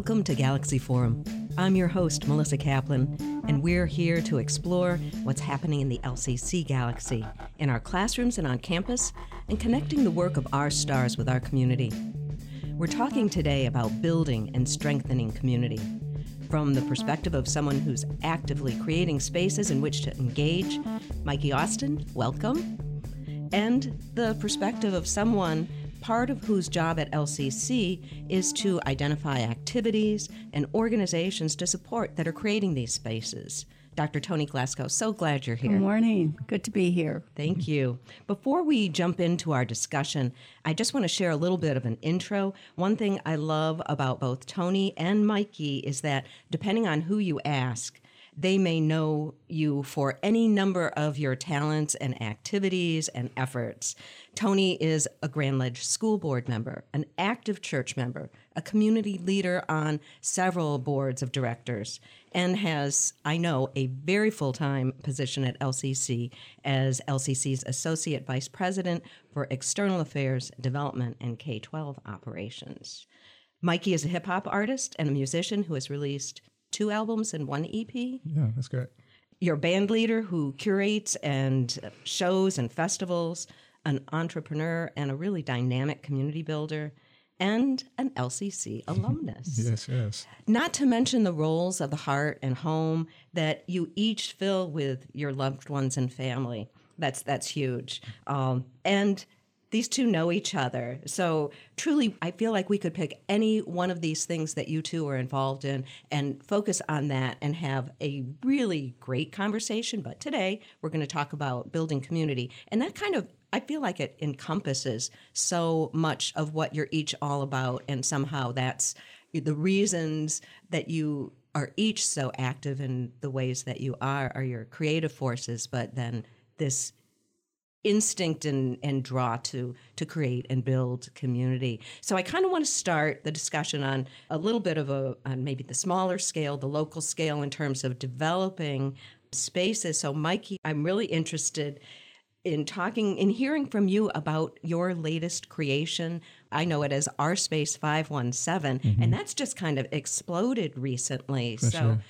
Welcome to Galaxy Forum. I'm your host, Melissa Kaplan, and we're here to explore what's happening in the LCC galaxy, in our classrooms and on campus, and connecting the work of our stars with our community. We're talking today about building and strengthening community. From the perspective of someone who's actively creating spaces in which to engage, Mikey Austin, welcome. And the perspective of someone part of whose job at LCC is to identify activities and organizations to support that are creating these spaces. Dr. Toni Glasscoe, so glad you're here. Good morning. Good to be here. Thank you. Before we jump into our discussion, I just want to share a little bit of an intro. One thing I love about both Toni and Mikey is that depending on who you ask, they may know you for any number of your talents and activities and efforts. Toni is a Grand Ledge School Board member, an active church member, a community leader on several boards of directors, and has, I know, a very full time position at LCC as LCC's Associate Vice President for External Affairs, Development, and K 12 operations. Mikey is a hip hop artist and a musician who has released two albums and one EP. Yeah, that's great. Your band leader who curates and shows and festivals, an entrepreneur and a really dynamic community builder, and an LCC alumnus. yes, yes. Not to mention the roles of the heart and home that you each fill with your loved ones and family. That's that's huge. Um, and these two know each other. So truly, I feel like we could pick any one of these things that you two are involved in and focus on that and have a really great conversation. But today, we're going to talk about building community. And that kind of I feel like it encompasses so much of what you're each all about, and somehow that's the reasons that you are each so active in the ways that you are are your creative forces, but then this instinct and, and draw to to create and build community. So I kind of want to start the discussion on a little bit of a on maybe the smaller scale, the local scale in terms of developing spaces. So Mikey, I'm really interested in talking in hearing from you about your latest creation. I know it as Our Space 517 mm-hmm. and that's just kind of exploded recently. For so sure.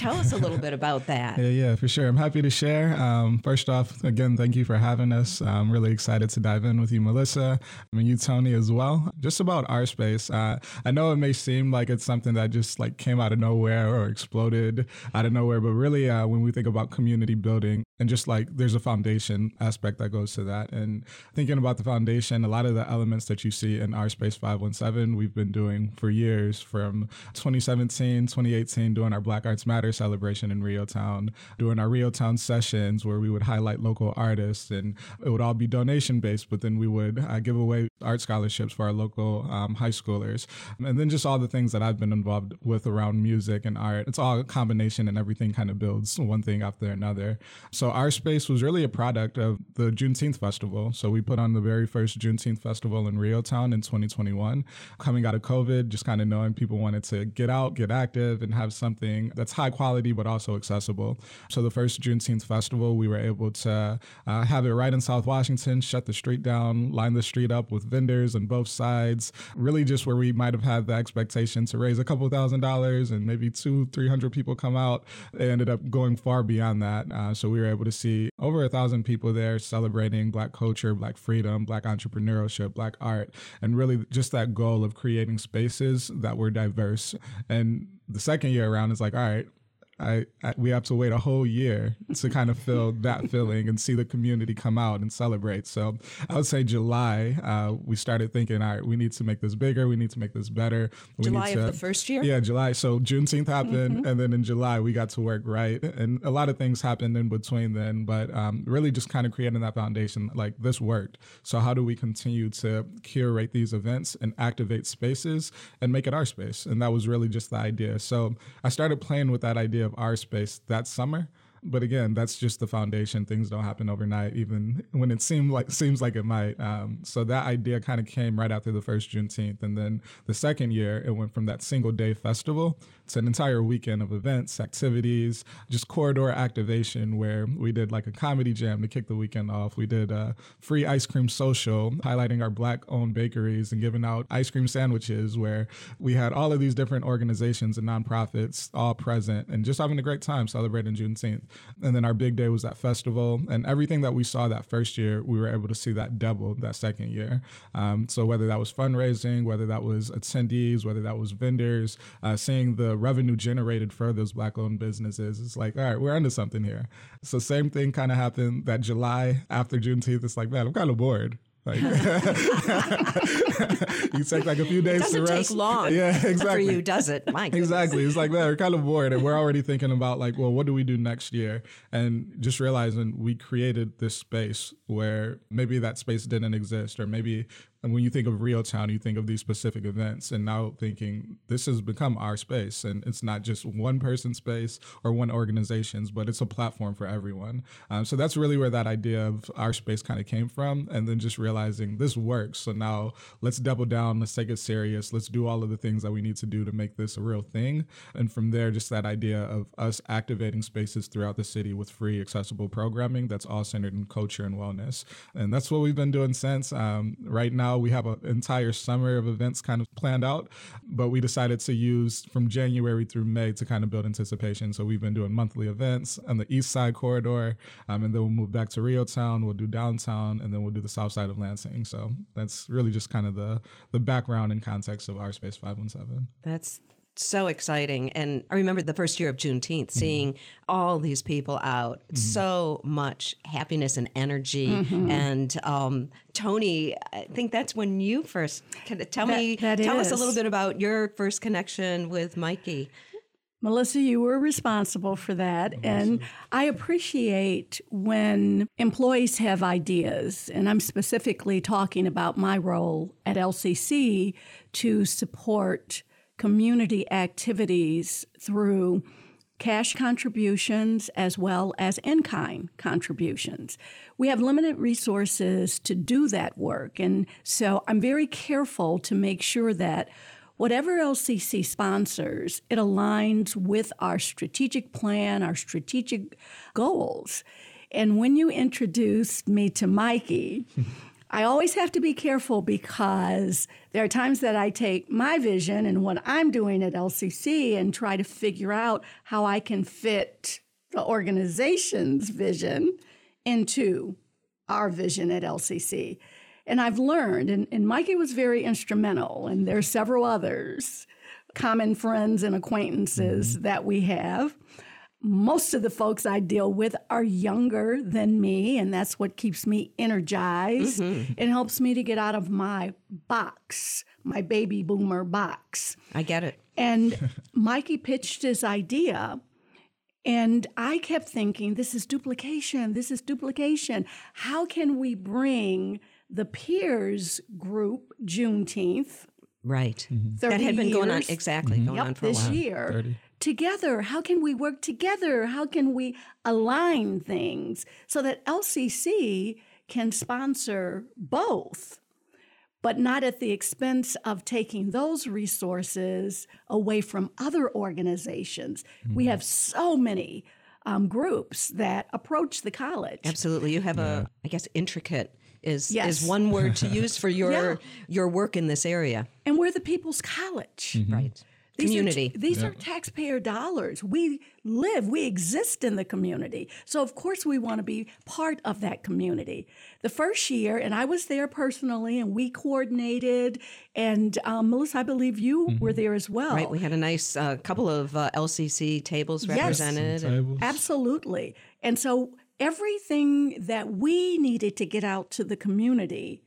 Tell us a little bit about that. yeah, yeah, for sure. I'm happy to share. Um, first off, again, thank you for having us. I'm really excited to dive in with you, Melissa. I mean, you, Toni, as well. Just about our space. Uh, I know it may seem like it's something that just like came out of nowhere or exploded out of nowhere, but really, uh, when we think about community building and just like there's a foundation aspect that goes to that, and thinking about the foundation, a lot of the elements that you see in our space 517, we've been doing for years from 2017, 2018, doing our Black Arts Matter celebration in REO Town, doing our REO Town sessions where we would highlight local artists and it would all be donation based, but then we would uh, give away art scholarships for our local um, high schoolers. And then just all the things that I've been involved with around music and art. It's all a combination and everything kind of builds one thing after another. So our space was really a product of the Juneteenth Festival. So we put on the very first Juneteenth Festival in REO Town in 2021. Coming out of COVID, just kind of knowing people wanted to get out, get active, and have something that's high quality but also accessible. So the first Juneteenth festival, we were able to uh, have it right in South Washington, shut the street down, line the street up with vendors on both sides. Really, just where we might have had the expectation to raise a couple thousand dollars and maybe two, three hundred people come out. It ended up going far beyond that. Uh, so we were able to see over a thousand people there celebrating Black culture, Black freedom, Black entrepreneurship, Black art, and really just that goal of creating spaces that were diverse. And the second year around is like, all right, I, I, we have to wait a whole year to kind of feel that feeling and see the community come out and celebrate. So I would say July, uh, we started thinking, all right, we need to make this bigger. We need to make this better. We July to, of the first year. Yeah, July. So Juneteenth happened, mm-hmm. and then in July we got to work right, and a lot of things happened in between then. But um, really, just kind of creating that foundation. Like this worked. So how do we continue to curate these events and activate spaces and make it our space? And that was really just the idea. So I started playing with that idea of our space that summer. But again, that's just the foundation. Things don't happen overnight, even when it seemed like seems like it might. Um, so that idea kind of came right after the first Juneteenth, and then the second year, it went from that single day festival to an entire weekend of events, activities, just corridor activation, where we did like a comedy jam to kick the weekend off. We did a free ice cream social, highlighting our black-owned bakeries and giving out ice cream sandwiches, where we had all of these different organizations and nonprofits all present and just having a great time celebrating Juneteenth. And then our big day was that festival, and everything that we saw that first year, we were able to see that double that second year. Um, so whether that was fundraising, whether that was attendees, whether that was vendors, uh, seeing the revenue generated for those black-owned businesses, it's like, all right, we're into something here. So same thing kind of happened that July after Juneteenth. It's like, man, I'm kind of bored. Like you take like a few days doesn't to rest. take long. Yeah, exactly. For you, does it? Goodness. Exactly. It's like that. We're kind of bored and we're already thinking about like, well, what do we do next year? And just realizing we created this space where maybe that space didn't exist, or maybe and when you think of REO Town, you think of these specific events, and now thinking this has become our space, and it's not just one person's space or one organization's, but it's a platform for everyone. Um, so that's really where that idea of our space kind of came from, and then just realizing this works. So now let's double down, let's take it serious, let's do all of the things that we need to do to make this a real thing, and from there, just that idea of us activating spaces throughout the city with free, accessible programming that's all centered in culture and wellness, and that's what we've been doing since. Um, right now now we have an entire summer of events kind of planned out, but we decided to use from January through May to kind of build anticipation. So we've been doing monthly events on the East Side corridor, um, and then we'll move back to REO Reeltown. We'll do downtown, and then we'll do the South Side of Lansing. So that's really just kind of the the background and context of our Space Five One Seven. That's so exciting. And I remember the first year of Juneteenth, mm-hmm. seeing all these people out, mm-hmm. so much happiness and energy. Mm-hmm. And um, Toni, I think that's when you first tell that, me, that tell is. us a little bit about your first connection with Mikey. Melissa, you were responsible for that. And I appreciate when employees have ideas. And I'm specifically talking about my role at LCC to support community activities through cash contributions as well as in kind contributions. We have limited resources to do that work. And so I'm very careful to make sure that whatever LCC sponsors, it aligns with our strategic plan, our strategic goals. And when you introduced me to Mikey, I always have to be careful because there are times that I take my vision and what I'm doing at LCC and try to figure out how I can fit the organization's vision into our vision at LCC. And I've learned, and, and Mikey was very instrumental, and there are several others, common friends and acquaintances mm-hmm. that we have most of the folks I deal with are younger than me, and that's what keeps me energized mm-hmm. and helps me to get out of my box, my baby boomer box. I get it. And Mikey pitched his idea, and I kept thinking, this is duplication, this is duplication. How can we bring the peers group Juneteenth? Right. Mm-hmm. That had been years, going on exactly mm-hmm. going yep, on for a this while. year. 30 together? How can we work together? How can we align things so that LCC can sponsor both, but not at the expense of taking those resources away from other organizations? Mm-hmm. We have so many um, groups that approach the college. Absolutely. You have yeah. a, I guess, intricate is yes. is one word to use for your yeah. your work in this area. And we're the people's college. Mm-hmm. Right. These community. Are, these are taxpayer dollars. We live, we exist in the community. So, of course, we want to be part of that community. The first year, and I was there personally, and we coordinated. And um, Melissa, I believe you mm-hmm. were there as well. Right. We had a nice uh, couple of uh, LCC tables represented. Yes, tables. absolutely. And so, everything that we needed to get out to the community,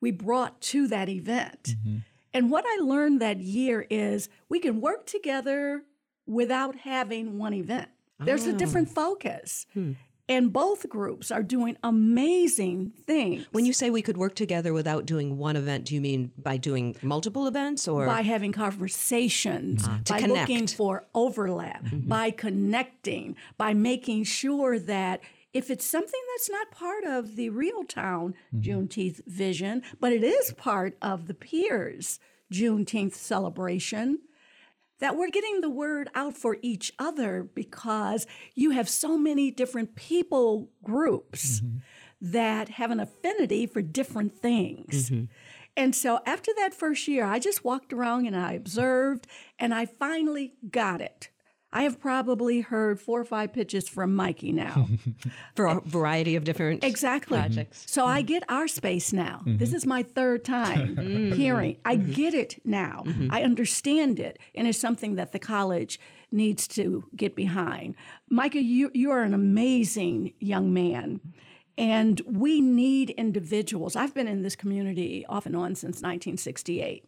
we brought to that event. Mm-hmm. And what I learned that year is we can work together without having one event. There's oh. a different ah. focus. Hmm. And both groups are doing amazing things. When you say we could work together without doing one event, do you mean by doing multiple events or by having conversations, ah, to by connect. looking for overlap, mm-hmm. by connecting, by making sure that if it's something that's not part of the REO Town mm-hmm. Juneteenth vision, but it is part of the peers Juneteenth celebration, that we're getting the word out for each other because you have so many different people groups mm-hmm. that have an affinity for different things. Mm-hmm. And so after that first year, I just walked around and I observed and I finally got it. I have probably heard four or five pitches from Mikey now. for a variety of different Exactly. projects? So I mm-hmm. get our space now. Mm-hmm. This is my third time mm-hmm. hearing. I get it now. I understand it, and it's something that the college needs to get behind. Micah, you you are an amazing young man. And we need individuals. I've been in this community off and on since 1968.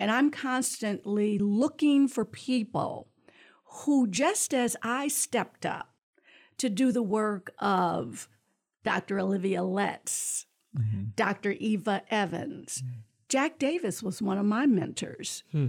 And I'm constantly looking for people who, just as I stepped up to do the work of Dr. Olivia Letts, mm-hmm. Dr. Eva Evans. Mm. Jack Davis was one of my mentors. Hmm.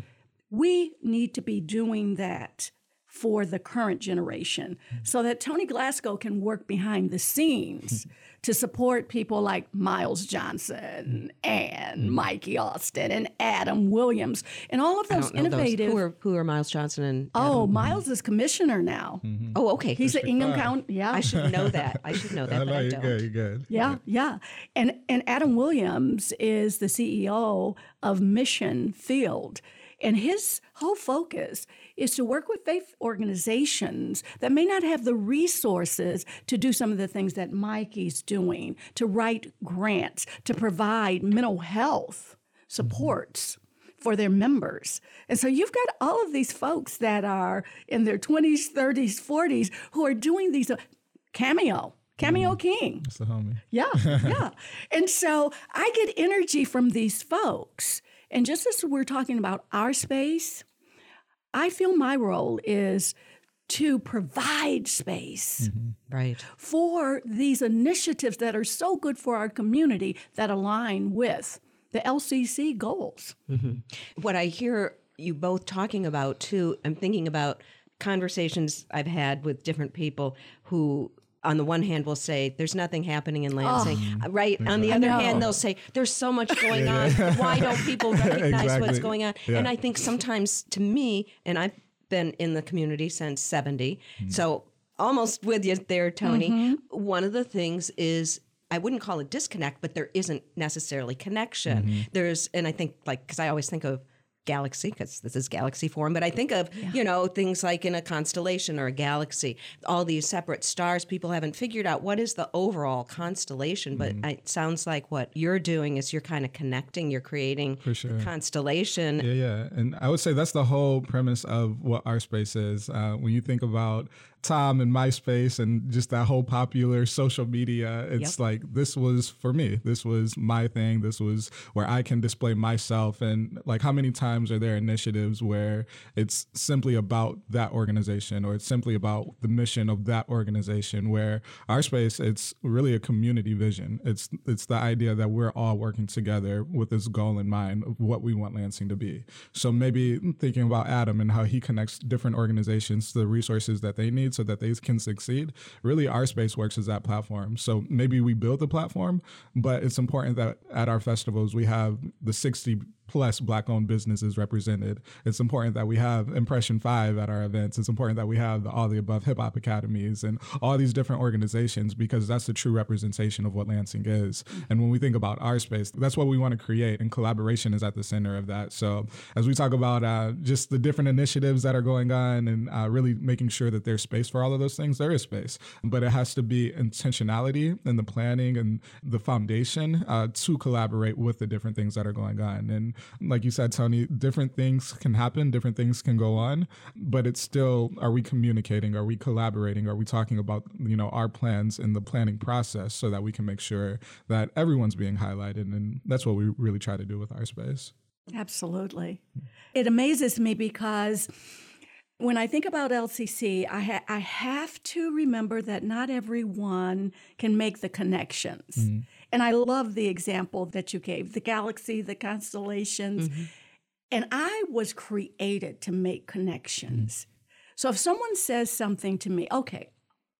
We need to be doing that for the current generation mm-hmm. so that Toni Glasscoe can work behind the scenes mm-hmm. to support people like Miles Johnson mm-hmm. and Mikey Austin and Adam Williams and all of those don't those. innovative. Who are who are Miles Johnson and oh, Miles is commissioner now. oh okay He's at Ingham County. Yeah. I should know that I should know that I but know I you're don't good. You're good. Yeah, yeah. And and Adam Williams is the CEO of Mission Field. And his whole focus is to work with faith organizations that may not have the resources to do some of the things that Mikey's doing, to write grants, to provide mental health supports for their members. And so you've got all of these folks that are in their 20s, 30s, 40s who are doing these uh, cameo, cameo king. It's the homie. Yeah, yeah. And so I get energy from these folks. And just as we're talking about our space, I feel my role is to provide space mm-hmm. right. for these initiatives that are so good for our community that align with the LCC goals. Mm-hmm. what I hear you both talking about too, I'm thinking about conversations I've had with different people who on the one hand will say there's nothing happening in Lansing, oh. Uh, right? On the other hand, they'll say there's so much going on. Why don't people recognize what's going on? Yeah. And I think sometimes to me, and I've been in the community since 70, mm. so almost with you there, Toni. Mm-hmm. One of the things is I wouldn't call it disconnect, but there isn't necessarily connection. Mm-hmm. There's, and I think like because I always think of galaxy because this is galaxy forum but i think of you know things like in a constellation or a galaxy all these separate stars people haven't figured out what is the overall constellation but it sounds like what you're doing is you're kind of connecting you're creating sure. constellation Yeah, yeah. And I would say that's the whole premise of what our space is. Uh, when you think about Tom and MySpace and just that whole popular social media, it's Yep. like this was for me. This was my thing. This was where I can display myself. And like, how many times are there initiatives where it's simply about that organization or it's simply about the mission of that organization? Where our space, it's really a community vision. It's it's the idea that we're all working together with this goal in mind of what we want Lansing to be. So maybe thinking about Adam and how he connects different organizations to the resources that they need so that they can succeed. Really, our space works as that platform. So maybe we build the platform, but it's important that at our festivals we have the 60 plus black owned businesses represented. It's important that we have Impression 5 at our events. It's important that we have the, all the above hip hop academies and all these different organizations because that's the true representation of what Lansing is. And when we think about our space, that's what we want to create, and collaboration is at the center of that. So as we talk about uh, just the different initiatives that are going on and uh, really making sure that there's space for all of those things, there is space, but it has to be intentionality and the planning and the foundation uh, to collaborate with the different things that are going on. And like you said, Toni, different things can happen, different things can go on, but it's still, are we communicating? Are we collaborating? Are we talking about, you know, our plans in the planning process so that we can make sure that everyone's being highlighted? And that's what we really try to do with our space. Absolutely. It amazes me because when I think about LCC, I, ha- I have to remember that not everyone can make the connections. Mm-hmm. And I love the example that you gave the galaxy, the constellations. Mm-hmm. And I was created to make connections. Mm-hmm. So if someone says something to me, okay,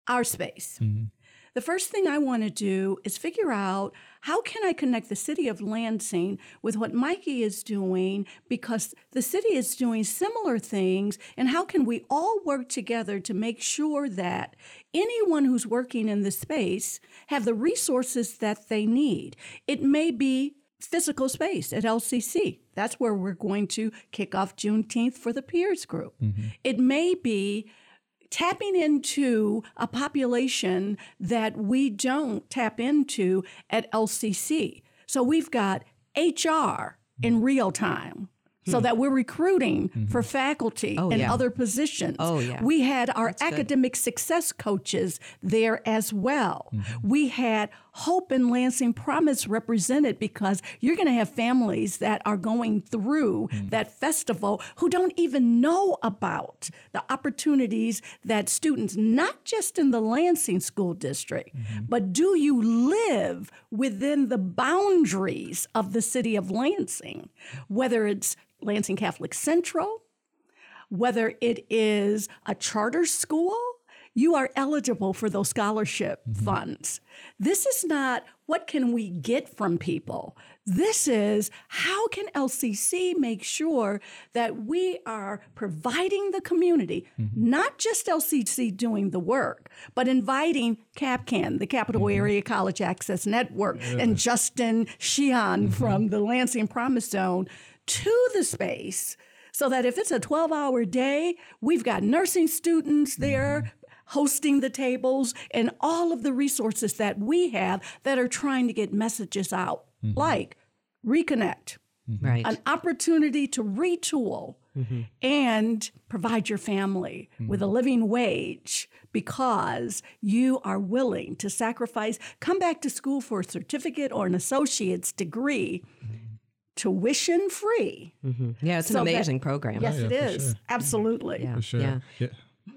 our space. Mm-hmm. The first thing I want to do is figure out how can I connect the city of Lansing with what Mikey is doing because the city is doing similar things and how can we all work together to make sure that anyone who's working in the space have the resources that they need. It may be physical space at LCC. That's where we're going to kick off Juneteenth for the peers group. Mm-hmm. It may be tapping into a population that we don't tap into at LCC. So we've got HR in REO Town so hmm. that we're recruiting mm-hmm. for faculty oh, and yeah. other positions. Oh, yeah. We had our That's academic good. success coaches there as well. Mm-hmm. We had Hope and Lansing Promise represented because you're going to have families that are going through mm-hmm. that festival who don't even know about the opportunities that students, not just in the Lansing School District, mm-hmm. but do you live within the boundaries of the city of Lansing? Whether it's Lansing Catholic Central, whether it is a charter school, you are eligible for those scholarship mm-hmm. funds. This is not what can we get from people. This is how can LCC make sure that we are providing the community, mm-hmm. not just LCC doing the work, but inviting CAPCAN, the Capital mm-hmm. Area College Access Network, yeah. and Justin Sheehan mm-hmm. from the Lansing Promise Zone to the space so that if it's a 12 hour day, we've got nursing students there mm-hmm. Hosting the tables and all of the resources that we have that are trying to get messages out, mm-hmm. like reconnect, mm-hmm. right. an opportunity to retool. Mm-hmm. And provide your family with a mm-hmm. living wage because you are willing to sacrifice, come back to school for a certificate or an associate's degree mm-hmm tuition free. Mm-hmm. Yeah, it's an amazing that, program. Yes, oh, yeah, it is. Sure. Absolutely. Yeah. For sure. Yeah. yeah.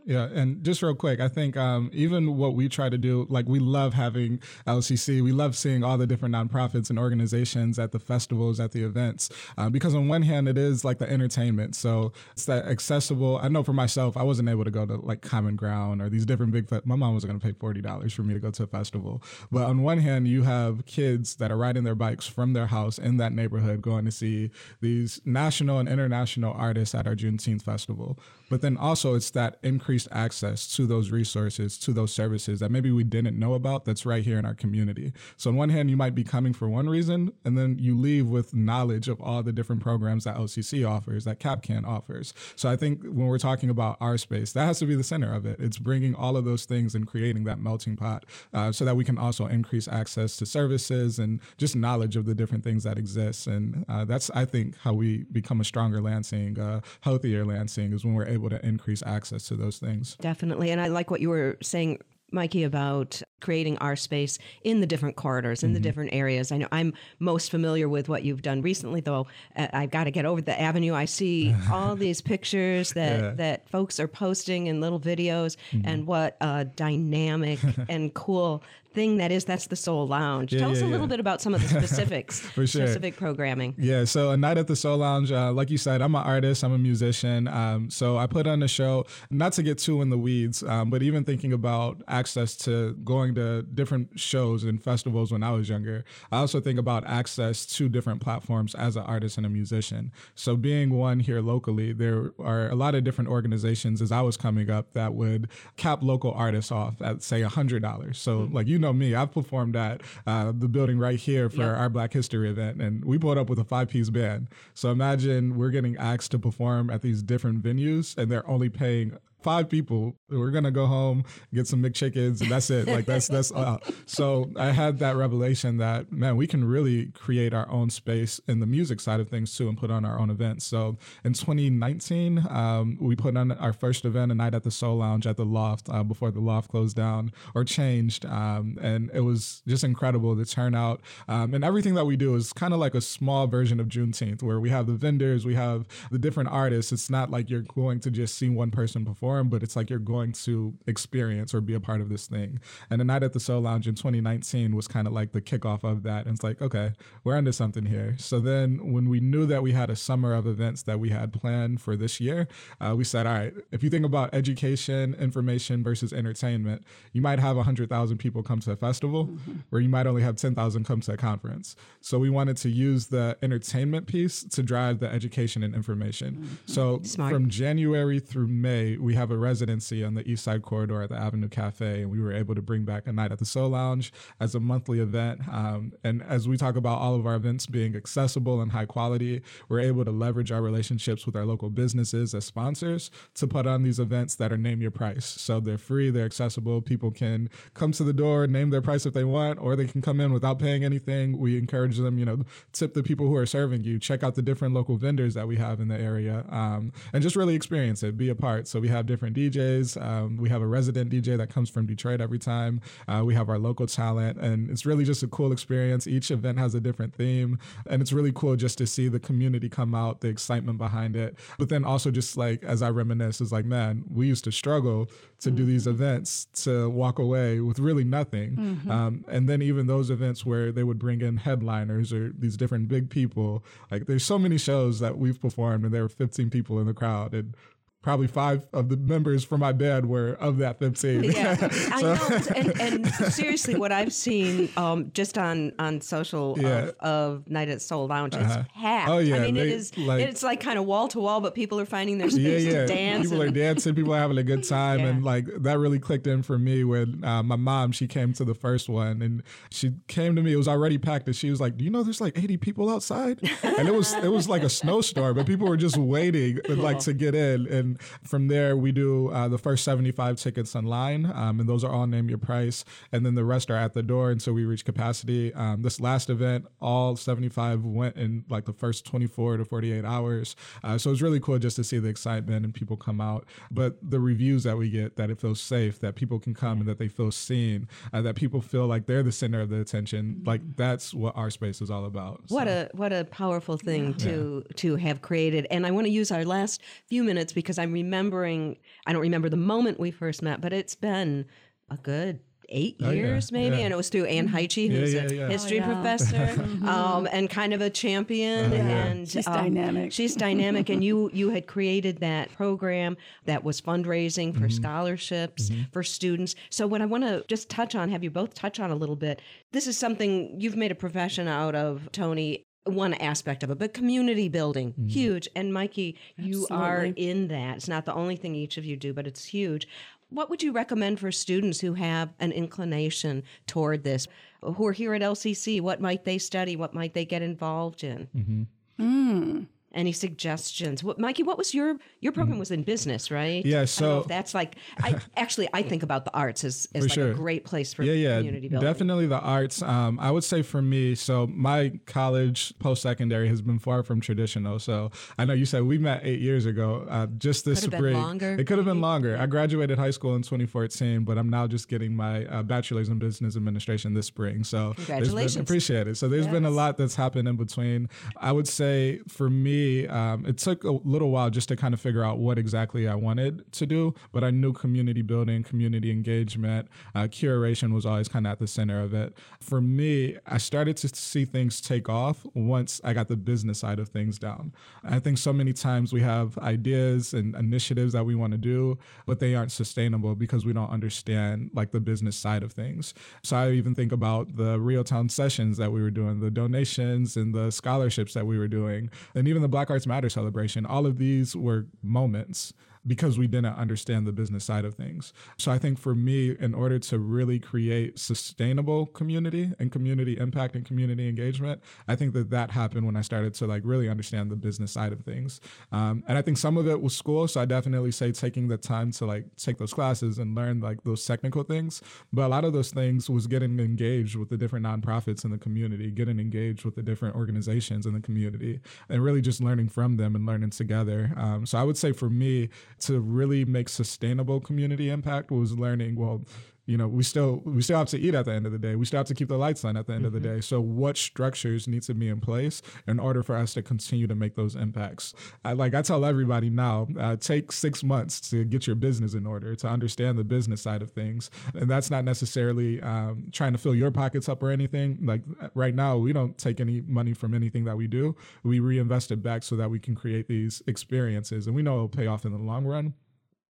Yeah, and just real quick, I think um, even what we try to do, like we love having LCC, we love seeing all the different nonprofits and organizations at the festivals, at the events, uh, because on one hand, it is like the entertainment, so it's that accessible. I know for myself, I wasn't able to go to like Common Ground or these different big. Fe- My mom was going to pay forty dollars for me to go to a festival, but on one hand, you have kids that are riding their bikes from their house in that neighborhood, going to see these national and international artists at our Juneteenth festival. But then also, it's that increased access to those resources, to those services that maybe we didn't know about that's right here in our community. So, on one hand, you might be coming for one reason, and then you leave with knowledge of all the different programs that LCC offers, that CapCan offers. So, I think when we're talking about our space, that has to be the center of it. It's bringing all of those things and creating that melting pot uh, so that we can also increase access to services and just knowledge of the different things that exist. And uh, that's, I think, how we become a stronger Lansing, uh, healthier Lansing, is when we're able able to increase access to those things. Definitely. And I like what you were saying Mikey, about creating our space in the different corridors, in mm-hmm. the different areas. I know I'm most familiar with what you've done recently, though. Uh, I've got to get over the avenue. I see all these pictures that, yeah. that folks are posting in little videos, mm-hmm. and what a dynamic and cool thing that is that's the Soul Lounge. Yeah, Tell yeah, us a little bit about some of the specifics, For sure. specific programming. Yeah, so a night at the Soul Lounge, uh, like you said, I'm an artist, I'm a musician. Um, so I put on a show, not to get too in the weeds, um, but even thinking about access to going to different shows and festivals when I was younger, I also think about access to different platforms as an artist and a musician. So being one here locally, there are a lot of different organizations as I was coming up that would cap local artists off at say $100. So mm-hmm. like you know me. I've performed at uh, the building right here for yep. our Black History event, and we pulled up with a five piece band. So imagine we're getting asked to perform at these different venues, and they're only paying five people. We're gonna go home, get some McChickens, and that's it. Like that's that's uh, so I had that revelation that man, we can really create our own space in the music side of things too, and put on our own events. So in 2019, um, we put on our first event, a night at the Soul Lounge at the Loft uh, before the Loft closed down or changed, um, and it was just incredible the turnout. Um, and everything that we do is kind of like a small version of Juneteenth, where we have the vendors, we have the different artists. It's not like you're going to just see one person perform, but it's like you're going to experience or be a part of this thing. And the night at the Soul Lounge in 2019 was kind of like the kickoff of that. And it's like, okay, we're into something here. So then when we knew that we had a summer of events that we had planned for this year, uh, we said, all right, if you think about education, information versus entertainment, you might have 100,000 people come to a festival mm-hmm. where you might only have 10,000 come to a conference. So we wanted to use the entertainment piece to drive the education and information. Mm-hmm. So Smart. from January through May, we have a residency on the East Side Corridor at the Avenue Cafe, and we were able to bring back a night at the Soul Lounge as a monthly event. Um, and as we talk about all of our events being accessible and high quality, we're able to leverage our relationships with our local businesses as sponsors to put on these events that are name your price. So they're free, they're accessible. People can come to the door, name their price if they want, or they can come in without paying anything. We encourage them, you know, tip the people who are serving you, check out the different local vendors that we have in the area, um, and just really experience it, be a part. So we have different DJs. Um, we have a resident DJ that comes from Detroit every time. Uh, we have our local talent, and it's really just a cool experience. Each event has a different theme, and it's really cool just to see the community come out, the excitement behind it. But then also just like as I reminisce, is like, man, we used to struggle to mm-hmm. do these events to walk away with really nothing. Mm-hmm. Um, and then even those events where they would bring in headliners or these different big people, like there's so many shows that we've performed and there were 15 people in the crowd and probably five of the members from my band were of that 15. Yeah, so. I know. And, and, seriously, what I've seen um, just on on social yeah. of, of, Night at Soul Lounge, uh-huh. it's packed. Oh yeah, I mean, they, it is. Like, it's like kind of wall to wall, but people are finding their space yeah, yeah. to dance. People and, are dancing. People are having a good time, yeah. and like that really clicked in for me when uh, my mom she came to the first one, and she came to me. It was already packed, and she was like, "Do you know there's like 80 people outside?" And it was it was like a snowstorm, but people were just waiting like to get in and from there, we do uh, the first 75 tickets online, um, and those are all name your price. And then the rest are at the door until we reach capacity. Um, this last event, all 75 went in like the first 24 to 48 hours. Uh, so it's really cool just to see the excitement and people come out. But the reviews that we get, that it feels safe, that people can come and that they feel seen, uh, that people feel like they're the center of the attention, like that's what our space is all about. So. What a what a powerful thing yeah. to to have created. And I want to use our last few minutes because I'm remembering remembering, I don't remember the moment we first met, but it's been a good eight oh, years yeah, maybe yeah. and it was through ann Heitche who's yeah, a history oh, professor mm-hmm. um, and kind of a champion uh, and she's um, dynamic. she's dynamic and you you had created that program that was fundraising for mm-hmm. scholarships mm-hmm. for students. So what i want to just touch on have you both touch on a little bit this is something you've made a profession out of tony one aspect of it, but community building, mm-hmm. huge. And Mikey, you are in that. It's not the only thing each of you do, but it's huge. What would you recommend for students who have an inclination toward this, who are here at LCC? What might they study? What might they get involved in? Mm-hmm. Mm. Any suggestions? What, Mikey? What was your your program mm. was in business, right? Yeah. So that's like I actually I think about the arts as, as like sure. a great place for yeah, yeah, community building. Definitely the arts. Um, I would say for me, so my college post secondary has been far from traditional. So I know you said we met eight years ago. Uh, just this could spring, longer. it could have been longer. I graduated high school in 2014, but I'm now just getting my uh, bachelor's in business administration this spring. So congratulations, been, appreciate it. So there's yes. been a lot that's happened in between. I would say for me um, it took a little while just to kind of figure out what exactly I wanted to do, but I knew community building, community engagement, uh, curation was always kind of at the center of it. For me, I started to see things take off once I got the business side of things down. I think so many times we have ideas and initiatives that we want to do, but they aren't sustainable because we don't understand like the business side of things. So I even think about the REO Town sessions that we were doing, the donations and the scholarships that we were doing, and even the Black Arts Matter celebration. All of these were moments because we didn't understand the business side of things. So I think for me, in order to really create sustainable community and community impact and community engagement, I think that that happened when I started to like really understand the business side of things. Um, and I think some of it was school. So I definitely say taking the time to like take those classes and learn like those technical things. But a lot of those things was getting engaged with the different nonprofits in the community, getting engaged with the different organizations in the community, and really just learning from them and learning together. Um, so I would say for me, to really make sustainable community impact was learning, well, you know we still we still have to eat at the end of the day. We still have to keep the lights on at the end mm-hmm. of the mm-hmm. day. So what structures need to be in place in order for us to continue to make those impacts? I, like i tell everybody now uh, take six months to get your business in order to understand the business side of things. And that's not necessarily um, trying to fill your pockets up or anything. Like right now we don't take any money from anything that we do. We reinvest it back so that we can create these experiences. And we know it'll pay off in the long run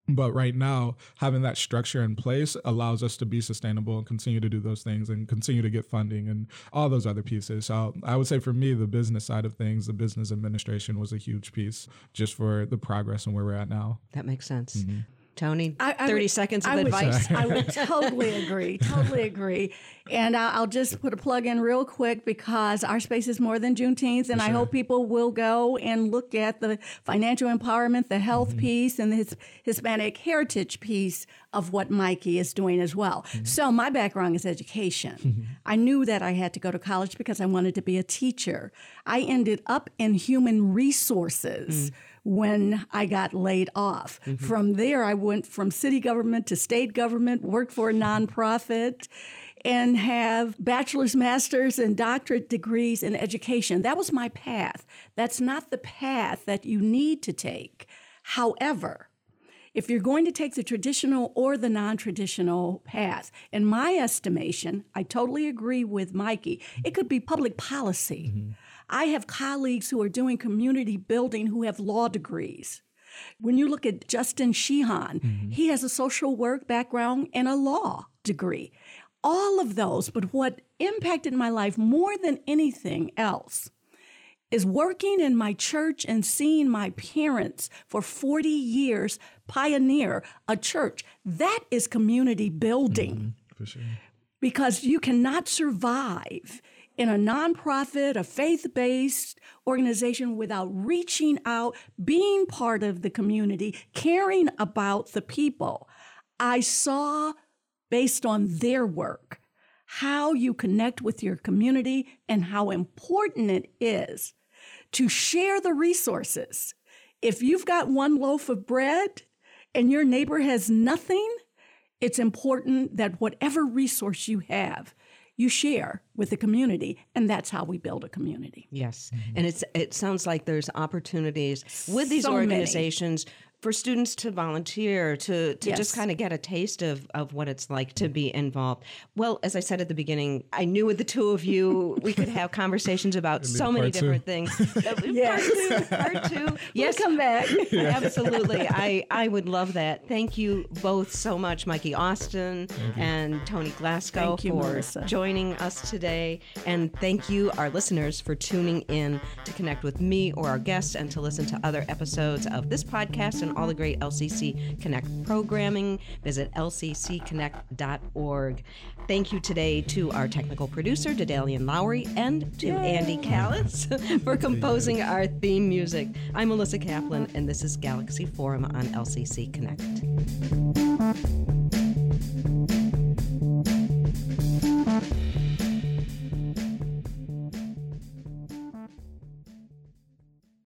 but right now, having that structure in place allows us to be sustainable and continue to do those things and continue to get funding and all those other pieces. So I would say for me, the business side of things, the business administration was a huge piece just for the progress and where we're at now. That makes sense. Mm-hmm. Toni, I, I 30 would, seconds of I advice. Would, I would totally agree. Totally agree. And I'll, I'll, just put a plug in real quick because our space is more than Juneteenth. And sure. I hope people will go and look at the financial empowerment, the health mm-hmm. piece, and the Hispanic heritage piece of what Mikey is doing as well. Mm-hmm. So my background is education. Mm-hmm. I knew that I had to go to college because I wanted to be a teacher. I ended up in human resources. When I got laid off. Mm-hmm. From there, I went from city government to state government, worked for a nonprofit, and have bachelor's, master's, and doctorate degrees in education. That was my path. That's not the path that you need to take. However, if you're going to take the traditional or the non traditional path, in my estimation, I totally agree with Mikey, it could be public policy. Mm-hmm. I have colleagues who are doing community building who have law degrees. When you look at Justin Sheehan, mm-hmm. he has a social work background and a law degree. All of those, but what impacted my life more than anything else is working in my church and seeing my parents for 40 years pioneer a church. That is community building. Mm-hmm, sure. Because you cannot survive in a nonprofit, a faith based organization without reaching out, being part of the community, caring about the people. I saw, based on their work, how you connect with your community and how important it is to share the resources. If you've got one loaf of bread and your neighbor has nothing, it's important that whatever resource you have, you share with the community and that's how we build a community. Yes. Mm-hmm. and it's it sounds like there's opportunities with these so organizations many for students to volunteer, to, to yes. just kind of get a taste of, of what it's like to be involved. Well, as I said at the beginning, I knew with the two of you, we could have conversations about so many two. different things. yes. Part two, part two. Yes, we'll come back. Absolutely. I, I would love that. Thank you both so much, Mikey Austin and Toni Glasscoe, you, for Melissa. joining us today. And thank you, our listeners, for tuning in to connect with me or our guests and to listen to other episodes of this podcast and all the great LCC Connect programming. Visit lccconnect.org. Thank you today to our technical producer, Dedalian Lowry, and to Yay. Andy Callis for composing our theme music. I'm Melissa Kaplan, and this is Galaxy Forum on LCC Connect.